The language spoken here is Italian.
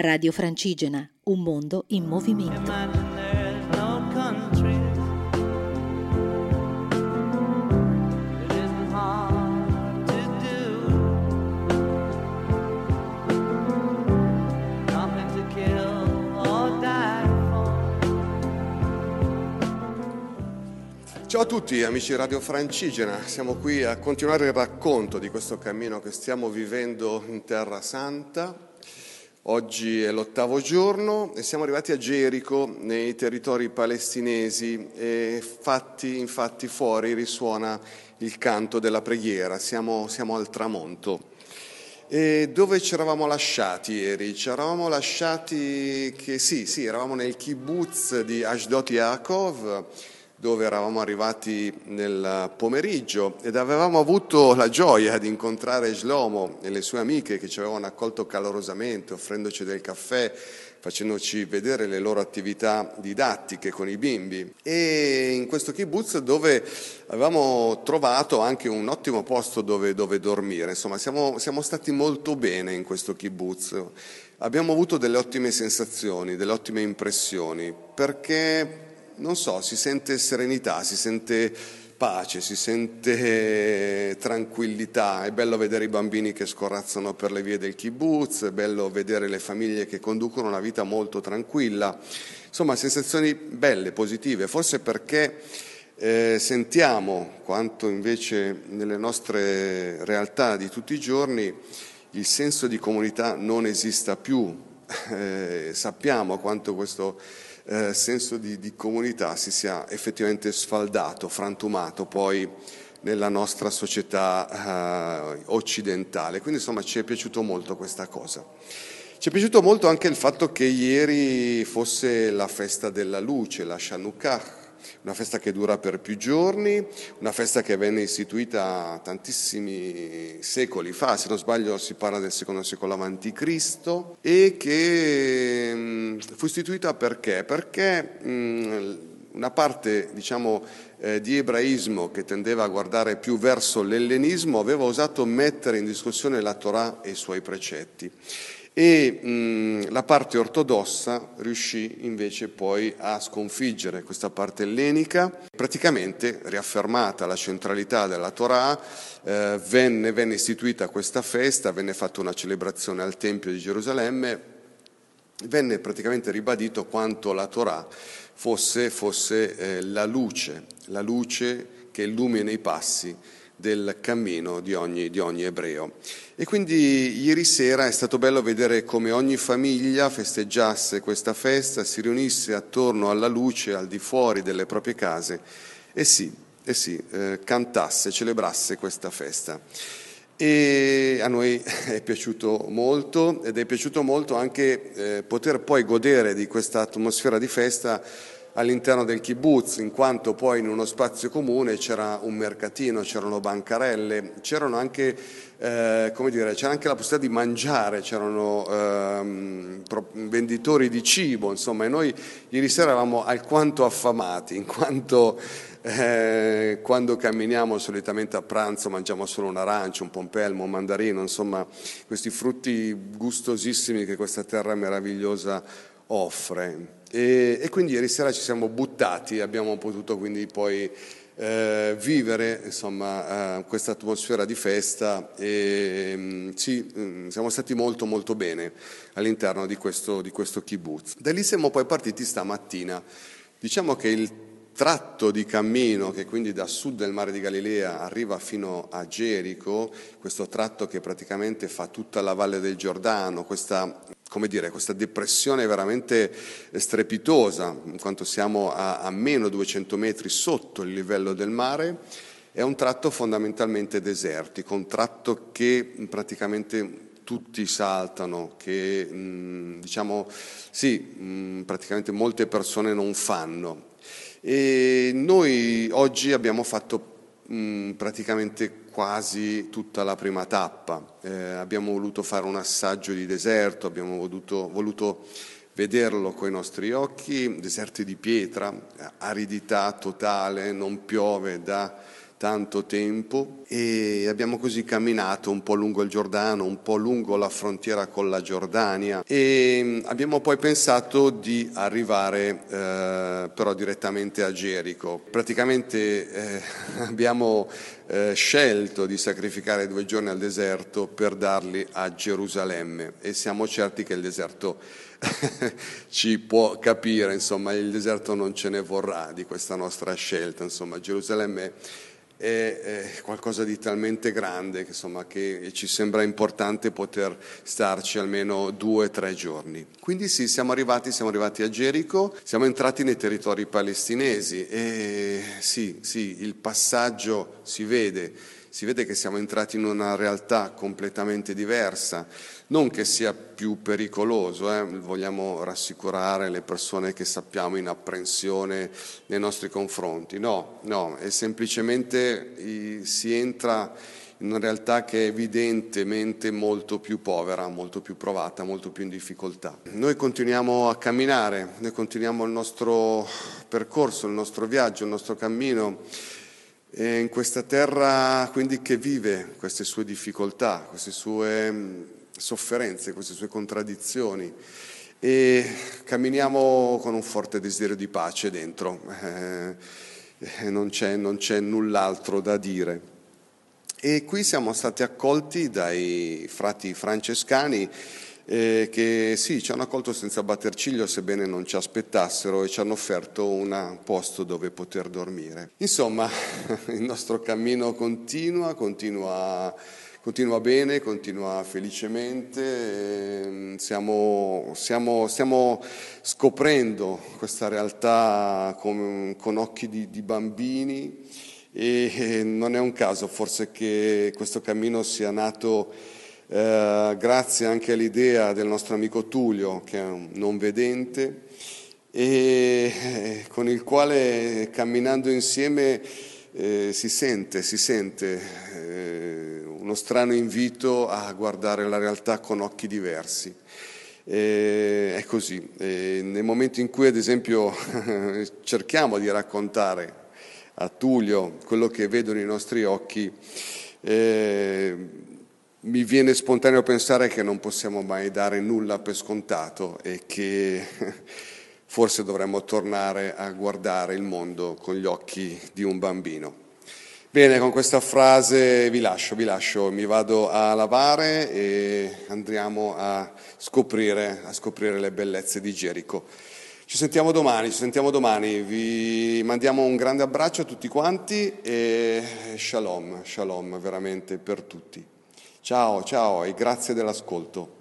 Radio Francigena, un mondo in movimento. Ciao a tutti amici Radio Francigena, siamo qui a continuare il racconto di questo cammino che stiamo vivendo in Terra Santa Oggi è l'ottavo giorno e siamo arrivati a Gerico, nei territori palestinesi, e fatti, infatti fuori risuona il canto della preghiera, siamo, siamo al tramonto. E dove ci eravamo lasciati ieri? Ci eravamo lasciati che sì, sì, eravamo nel kibbutz di Ashdod Yaakov, dove eravamo arrivati nel pomeriggio ed avevamo avuto la gioia di incontrare Shlomo e le sue amiche che ci avevano accolto calorosamente, offrendoci del caffè, facendoci vedere le loro attività didattiche con i bimbi. E in questo kibbutz dove avevamo trovato anche un ottimo posto dove, dove dormire, insomma siamo, siamo stati molto bene in questo kibbutz. Abbiamo avuto delle ottime sensazioni, delle ottime impressioni, perché non so, si sente serenità, si sente pace, si sente tranquillità, è bello vedere i bambini che scorazzano per le vie del kibbutz, è bello vedere le famiglie che conducono una vita molto tranquilla, insomma sensazioni belle, positive, forse perché eh, sentiamo quanto invece nelle nostre realtà di tutti i giorni il senso di comunità non esista più, eh, sappiamo quanto questo eh, senso di, di, comunità si sia effettivamente sfaldato, frantumato poi nella nostra società eh, occidentale. Quindi insomma ci è piaciuto molto questa cosa. Ci è piaciuto molto anche il fatto che ieri fosse la festa della luce, la Shanukkah, una festa che dura per più giorni, una festa che venne istituita tantissimi secoli fa, se non sbaglio si parla del secondo secolo Cristo, e che fu istituita perché? Perché una parte diciamo, eh, di ebraismo che tendeva a guardare più verso l'ellenismo aveva osato mettere in discussione la Torah e i suoi precetti e mh, la parte ortodossa riuscì invece poi a sconfiggere questa parte ellenica, praticamente riaffermata la centralità della Torah, eh, venne, venne istituita questa festa, venne fatta una celebrazione al Tempio di Gerusalemme, venne praticamente ribadito quanto la Torah fosse, fosse eh, la luce, la luce che illumina i passi del cammino di ogni, di ogni, ebreo. E quindi ieri sera è stato bello vedere come ogni famiglia festeggiasse questa festa, si riunisse attorno alla luce, al di fuori delle proprie case e sì, e sì eh, cantasse, celebrasse questa festa. E a noi è piaciuto molto ed è piaciuto molto anche eh, poter poi godere di questa atmosfera di festa all'interno del kibbutz, in quanto poi in uno spazio comune c'era un mercatino, c'erano bancarelle, c'erano anche, eh, dire, c'era anche la possibilità di mangiare, c'erano ehm, venditori di cibo, insomma, e noi ieri sera eravamo alquanto affamati, in quanto eh, quando camminiamo solitamente a pranzo mangiamo solo un arancio, un pompelmo, un mandarino, insomma, questi frutti gustosissimi che questa terra meravigliosa offre. E, e, quindi ieri sera ci siamo buttati, abbiamo potuto quindi poi eh, vivere insomma, eh, questa atmosfera di festa e mh, sì, mh, siamo stati molto molto bene all'interno di questo, di questo kibbutz. Da lì siamo poi partiti stamattina. Diciamo che il tratto di cammino che quindi da sud del mare di Galilea arriva fino a Gerico, questo tratto che praticamente fa tutta la valle del Giordano, questa, dire, questa depressione veramente strepitosa, in quanto siamo a, a meno 200 metri sotto il livello del mare, è un tratto fondamentalmente desertico, un tratto che praticamente tutti saltano, che diciamo sì, praticamente molte persone non fanno. E noi oggi abbiamo fatto mh, praticamente quasi tutta la prima tappa, eh, abbiamo voluto fare un assaggio di deserto, abbiamo voluto, voluto vederlo con i nostri occhi, deserti di pietra, aridità totale, non piove da tanto tempo e abbiamo così camminato un po' lungo il Giordano, un po' lungo la frontiera con la Giordania e mm, abbiamo poi pensato di arrivare eh, però direttamente a Gerico. Praticamente eh, abbiamo eh, scelto di sacrificare due giorni al deserto per darli a Gerusalemme e siamo certi che il deserto ci può capire, insomma il deserto non ce ne vorrà di questa nostra scelta, insomma Gerusalemme è, qualcosa di talmente grande che, insomma, che ci sembra importante poter starci almeno due o tre giorni. Quindi sì, siamo arrivati, siamo arrivati a Gerico, siamo entrati nei territori palestinesi e sì, sì, il passaggio si vede si vede che siamo entrati in una realtà completamente diversa, non che sia più pericoloso, eh? vogliamo rassicurare le persone che sappiamo in apprensione nei nostri confronti, no, no, è semplicemente si entra in una realtà che è evidentemente molto più povera, molto più provata, molto più in difficoltà. Noi continuiamo a camminare, noi continuiamo il nostro percorso, il nostro viaggio, il nostro cammino e in questa terra quindi che vive queste sue difficoltà, queste sue mm, sofferenze, queste sue contraddizioni e camminiamo con un forte desiderio di pace dentro, eh, non, c'è, non c'è null'altro da dire. E qui siamo stati accolti dai frati francescani eh, che sì, ci hanno accolto senza batter ciglio, sebbene non ci aspettassero, e ci hanno offerto un posto dove poter dormire. Insomma, il nostro cammino continua, continua, continua bene, continua felicemente, ehm, stiamo, stiamo, stiamo scoprendo questa realtà con, con occhi di, di bambini e non è un caso forse che questo cammino sia nato eh, grazie anche all'idea del nostro amico Tullio, che è un non vedente, e eh, con il quale camminando insieme eh, si sente, si sente eh, uno strano invito a guardare la realtà con occhi diversi. E è così, nel momento in cui ad esempio cerchiamo di raccontare a Tullio quello che vedono i nostri occhi, eh, mi viene spontaneo pensare che non possiamo mai dare nulla per scontato e che forse dovremmo tornare a guardare il mondo con gli occhi di un bambino. Bene, con questa frase vi lascio, vi lascio, mi vado a lavare e andiamo a scoprire, a scoprire le bellezze di Gerico. Ci sentiamo domani, ci sentiamo domani, vi mandiamo un grande abbraccio a tutti quanti e shalom, shalom veramente per tutti. Ciao, ciao e grazie dell'ascolto.